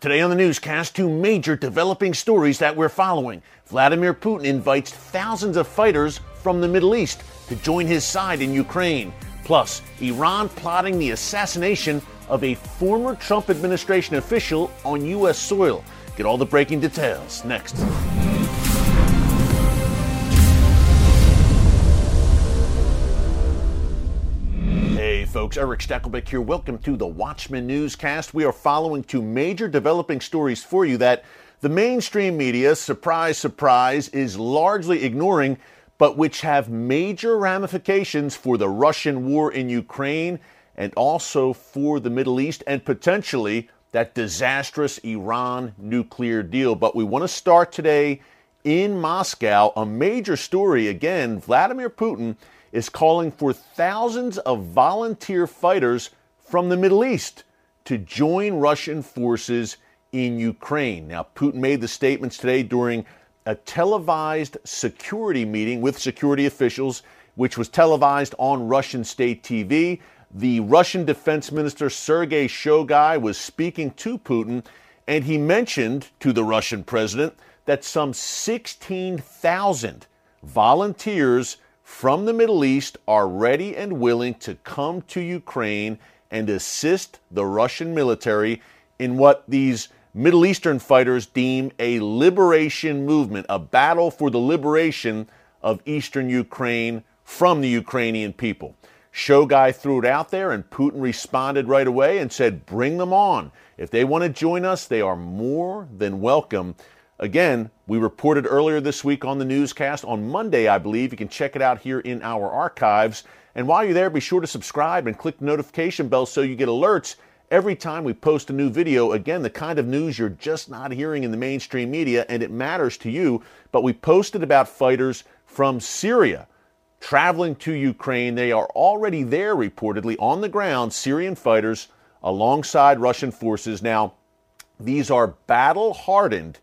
Today on the newscast, two major developing stories that we're following. Vladimir Putin invites thousands of fighters from the Middle East to join his side in Ukraine. Plus, Iran plotting the assassination of a former Trump administration official on U.S. soil. Get all the breaking details next. Folks, Erick Stakelbeck here. Welcome to the Watchman Newscast. We are following two major developing stories for you that the mainstream media, surprise, surprise, is largely ignoring, but which have major ramifications for the Russian war in Ukraine and also for the Middle East and potentially that disastrous Iran nuclear deal. But we want to start today in Moscow. A major story again Vladimir Putin is calling for thousands of volunteer fighters from the Middle East to join Russian forces in Ukraine. Now, Putin made the statements today during a televised security meeting with security officials, which was televised on Russian state TV. The Russian Defense Minister Sergei Shoigu was speaking to Putin, and he mentioned to the Russian president that some 16,000 volunteers from the Middle East are ready and willing to come to Ukraine and assist the Russian military in what these Middle Eastern fighters deem a liberation movement, a battle for the liberation of eastern Ukraine from the Ukrainian people. Shoigu threw it out there, and Putin responded right away and said, Bring them on. If they want to join us, they are more than welcome. Again, we reported earlier this week on the newscast on Monday, I believe. You can check it out here in our archives. And while you're there, be sure to subscribe and click the notification bell so you get alerts every time we post a new video. Again, the kind of news you're just not hearing in the mainstream media, and it matters to you. But we posted about fighters from Syria traveling to Ukraine. They are already there, reportedly, on the ground, Syrian fighters alongside Russian forces. Now, these are battle hardened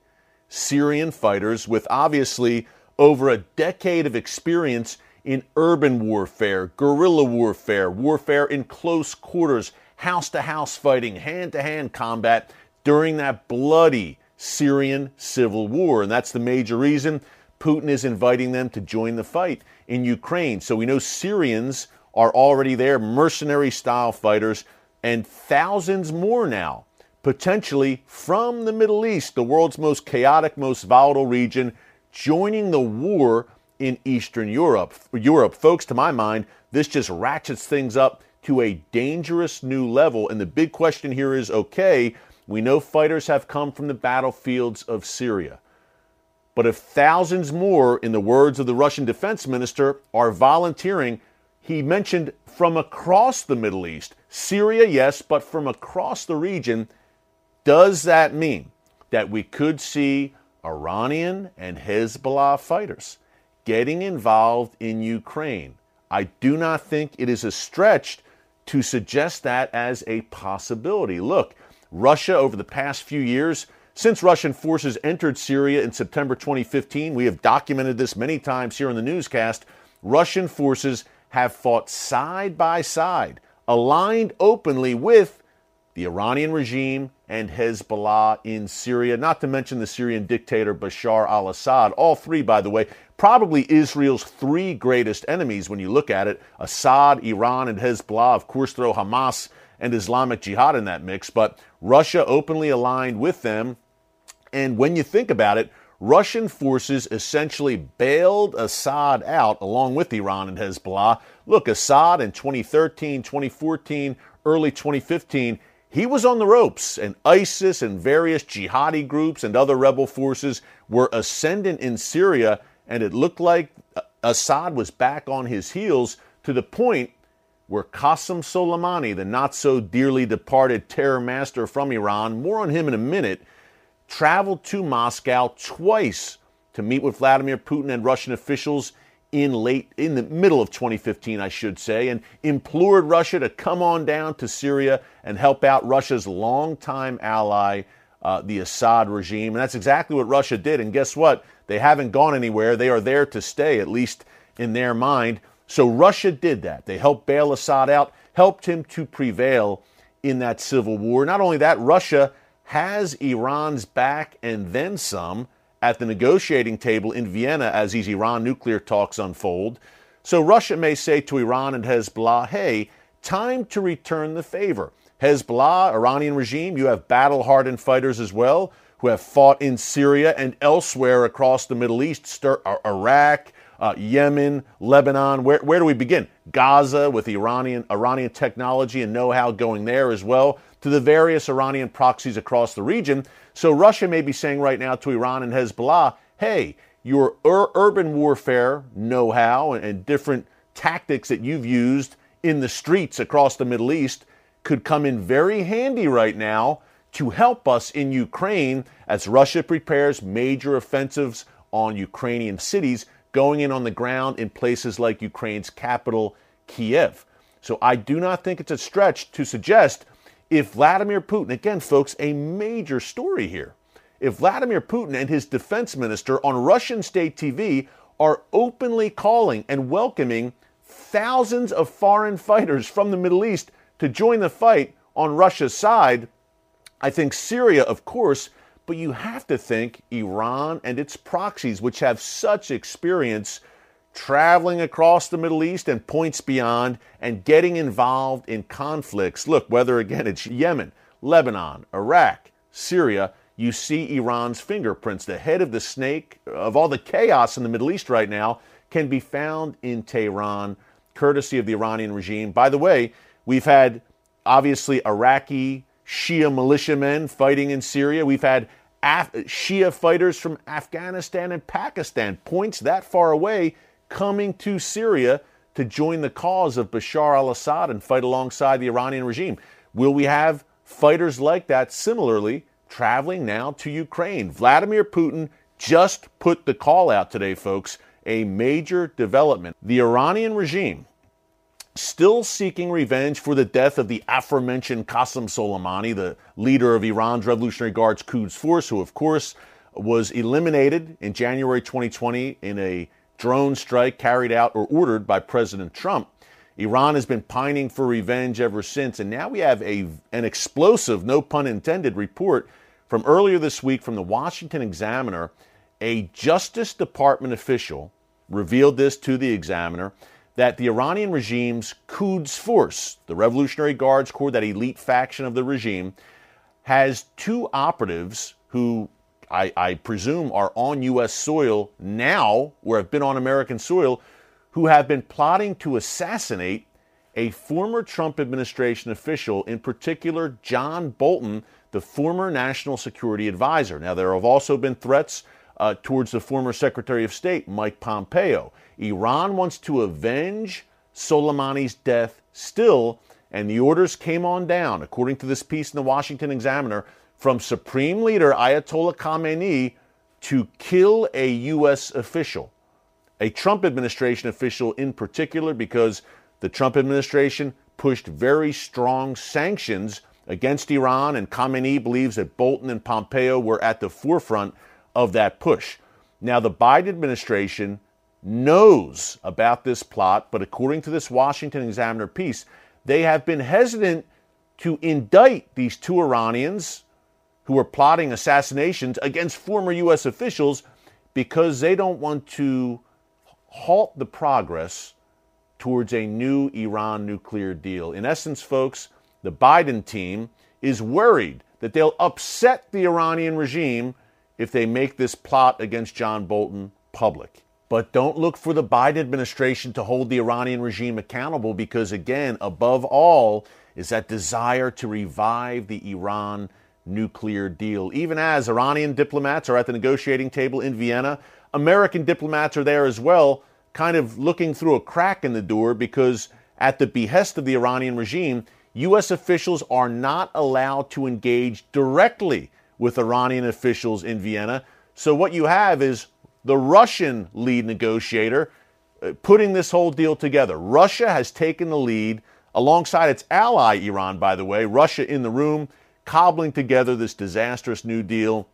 Syrian fighters with obviously over a decade of experience in urban warfare, guerrilla warfare, warfare in close quarters, house to house fighting, hand to hand combat during that bloody Syrian civil war. And that's the major reason Putin is inviting them to join the fight in Ukraine. So we know Syrians are already there, mercenary style fighters, and thousands more now potentially from the Middle East, the world's most chaotic, most volatile region, joining the war in Eastern Europe. Europe, folks, to my mind, this just ratchets things up to a dangerous new level. And the big question here is okay, we know fighters have come from the battlefields of Syria. But if thousands more, in the words of the Russian defense minister, are volunteering, he mentioned from across the Middle East, Syria, yes, but from across the region, does that mean that we could see Iranian and Hezbollah fighters getting involved in Ukraine? I do not think it is a stretch to suggest that as a possibility. Look, Russia over the past few years, since Russian forces entered Syria in September 2015, we have documented this many times here on the newscast. Russian forces have fought side by side, aligned openly with the Iranian regime and Hezbollah in Syria, not to mention the Syrian dictator Bashar al Assad. All three, by the way, probably Israel's three greatest enemies when you look at it Assad, Iran, and Hezbollah. Of course, throw Hamas and Islamic Jihad in that mix, but Russia openly aligned with them. And when you think about it, Russian forces essentially bailed Assad out along with Iran and Hezbollah. Look, Assad in 2013, 2014, early 2015 he was on the ropes, and ISIS and various jihadi groups and other rebel forces were ascendant in Syria, and it looked like Assad was back on his heels to the point where Qasem Soleimani, the not so dearly departed terror master from Iran, more on him in a minute, traveled to Moscow twice to meet with Vladimir Putin and Russian officials in late in the middle of 2015 I should say and implored Russia to come on down to Syria and help out Russia's longtime ally uh, the Assad regime. And that's exactly what Russia did. And guess what? They haven't gone anywhere. They are there to stay at least in their mind. So Russia did that. They helped bail Assad out helped him to prevail in that civil war. Not only that Russia has Iran's back and then some at the negotiating table in Vienna as these Iran nuclear talks unfold. So Russia may say to Iran and Hezbollah, hey, time to return the favor. Hezbollah, Iranian regime, you have battle hardened fighters as well who have fought in Syria and elsewhere across the Middle East, Iraq, uh, Yemen, Lebanon. Where, where do we begin? Gaza with Iranian, Iranian technology and know how going there as well, to the various Iranian proxies across the region. So Russia may be saying right now to Iran and Hezbollah, hey, your ur- urban warfare know how and, and different tactics that you've used in the streets across the Middle East could come in very handy right now to help us in Ukraine as Russia prepares major offensives on Ukrainian cities, going in on the ground in places like Ukraine's capital, Kiev. So I do not think it's a stretch to suggest if Vladimir Putin, again, folks, a major story here, if Vladimir Putin and his defense minister on Russian state TV are openly calling and welcoming thousands of foreign fighters from the Middle East to join the fight on Russia's side, I think Syria, of course, but you have to think Iran and its proxies, which have such experience traveling across the Middle East and points beyond and getting involved in conflicts. Look, whether again it's Yemen, Lebanon, Iraq, Syria, you see Iran's fingerprints. The head of the snake of all the chaos in the Middle East right now can be found in Tehran, courtesy of the Iranian regime. By the way, we've had obviously Iraqi Shia militiamen fighting in Syria. We've had Af- Shia fighters from Afghanistan and Pakistan, points that far away, coming to Syria to join the cause of Bashar al Assad and fight alongside the Iranian regime. Will we have fighters like that similarly traveling now to Ukraine? Vladimir Putin just put the call out today, folks, a major development. The Iranian regime still seeking revenge for the death of the aforementioned Qasem Soleimani, the leader of Iran's Revolutionary Guards Quds Force, who, of course, was eliminated in January 2020 in a drone strike carried out or ordered by President Trump. Iran has been pining for revenge ever since, and now we have a, an explosive, no pun intended, report from earlier this week from the Washington Examiner. A Justice Department official revealed this to the Examiner that the Iranian regime's Quds Force, the Revolutionary Guards Corps, that elite faction of the regime, has two operatives who I, I, presume are on U.S. soil now, or have been on American soil, who have been plotting to assassinate a former Trump administration official, in particular John Bolton, the former national security advisor. Now, there have also been threats uh, towards the former Secretary of State, Mike Pompeo. Iran wants to avenge Soleimani's death still, and the orders came on down, according to this piece in the Washington Examiner, from Supreme Leader Ayatollah Khamenei to kill a U.S. official, a Trump administration official in particular, because the Trump administration pushed very strong sanctions against Iran, and Khamenei believes that Bolton and Pompeo were at the forefront of that push. Now, the Biden administration knows about this plot, but according to this Washington Examiner piece, they have been hesitant to indict these two Iranians who are plotting assassinations against former U.S. officials because they don't want to halt the progress towards a new Iran nuclear deal. In essence, folks, the Biden team is worried that they'll upset the Iranian regime if they make this plot against John Bolton public. But don't look for the Biden administration to hold the Iranian regime accountable because, again, above all, is that desire to revive the Iran nuclear deal. Even as Iranian diplomats are at the negotiating table in Vienna, American diplomats are there as well, kind of looking through a crack in the door because, at the behest of the Iranian regime, U.S. officials are not allowed to engage directly with Iranian officials in Vienna. So, what you have is the Russian lead negotiator uh, putting this whole deal together. Russia has taken the lead alongside its ally, Iran, by the way. Russia in the room, cobbling together this disastrous new deal,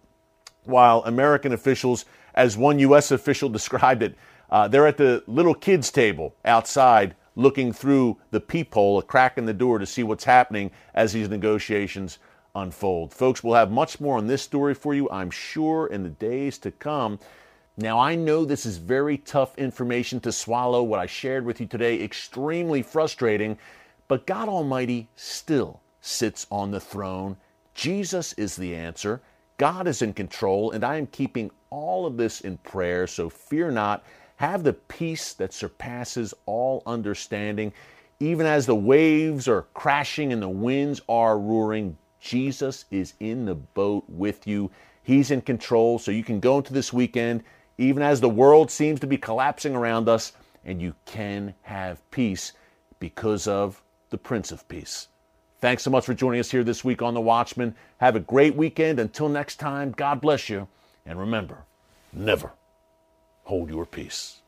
while American officials, as one U.S. official described it, uh, they're at the little kids' table outside looking through the peephole, a crack in the door to see what's happening as these negotiations unfold. Folks, we'll have much more on this story for you, I'm sure, in the days to come. Now, I know this is very tough information to swallow, what I shared with you today, extremely frustrating, but God Almighty still sits on the throne. Jesus is the answer. God is in control, and I am keeping all of this in prayer, so fear not. Have the peace that surpasses all understanding. Even as the waves are crashing and the winds are roaring, Jesus is in the boat with you. He's in control, so you can go into this weekend even as the world seems to be collapsing around us, and you can have peace because of the Prince of Peace. Thanks so much for joining us here this week on The Watchman. Have a great weekend. Until next time, God bless you. And remember, never hold your peace.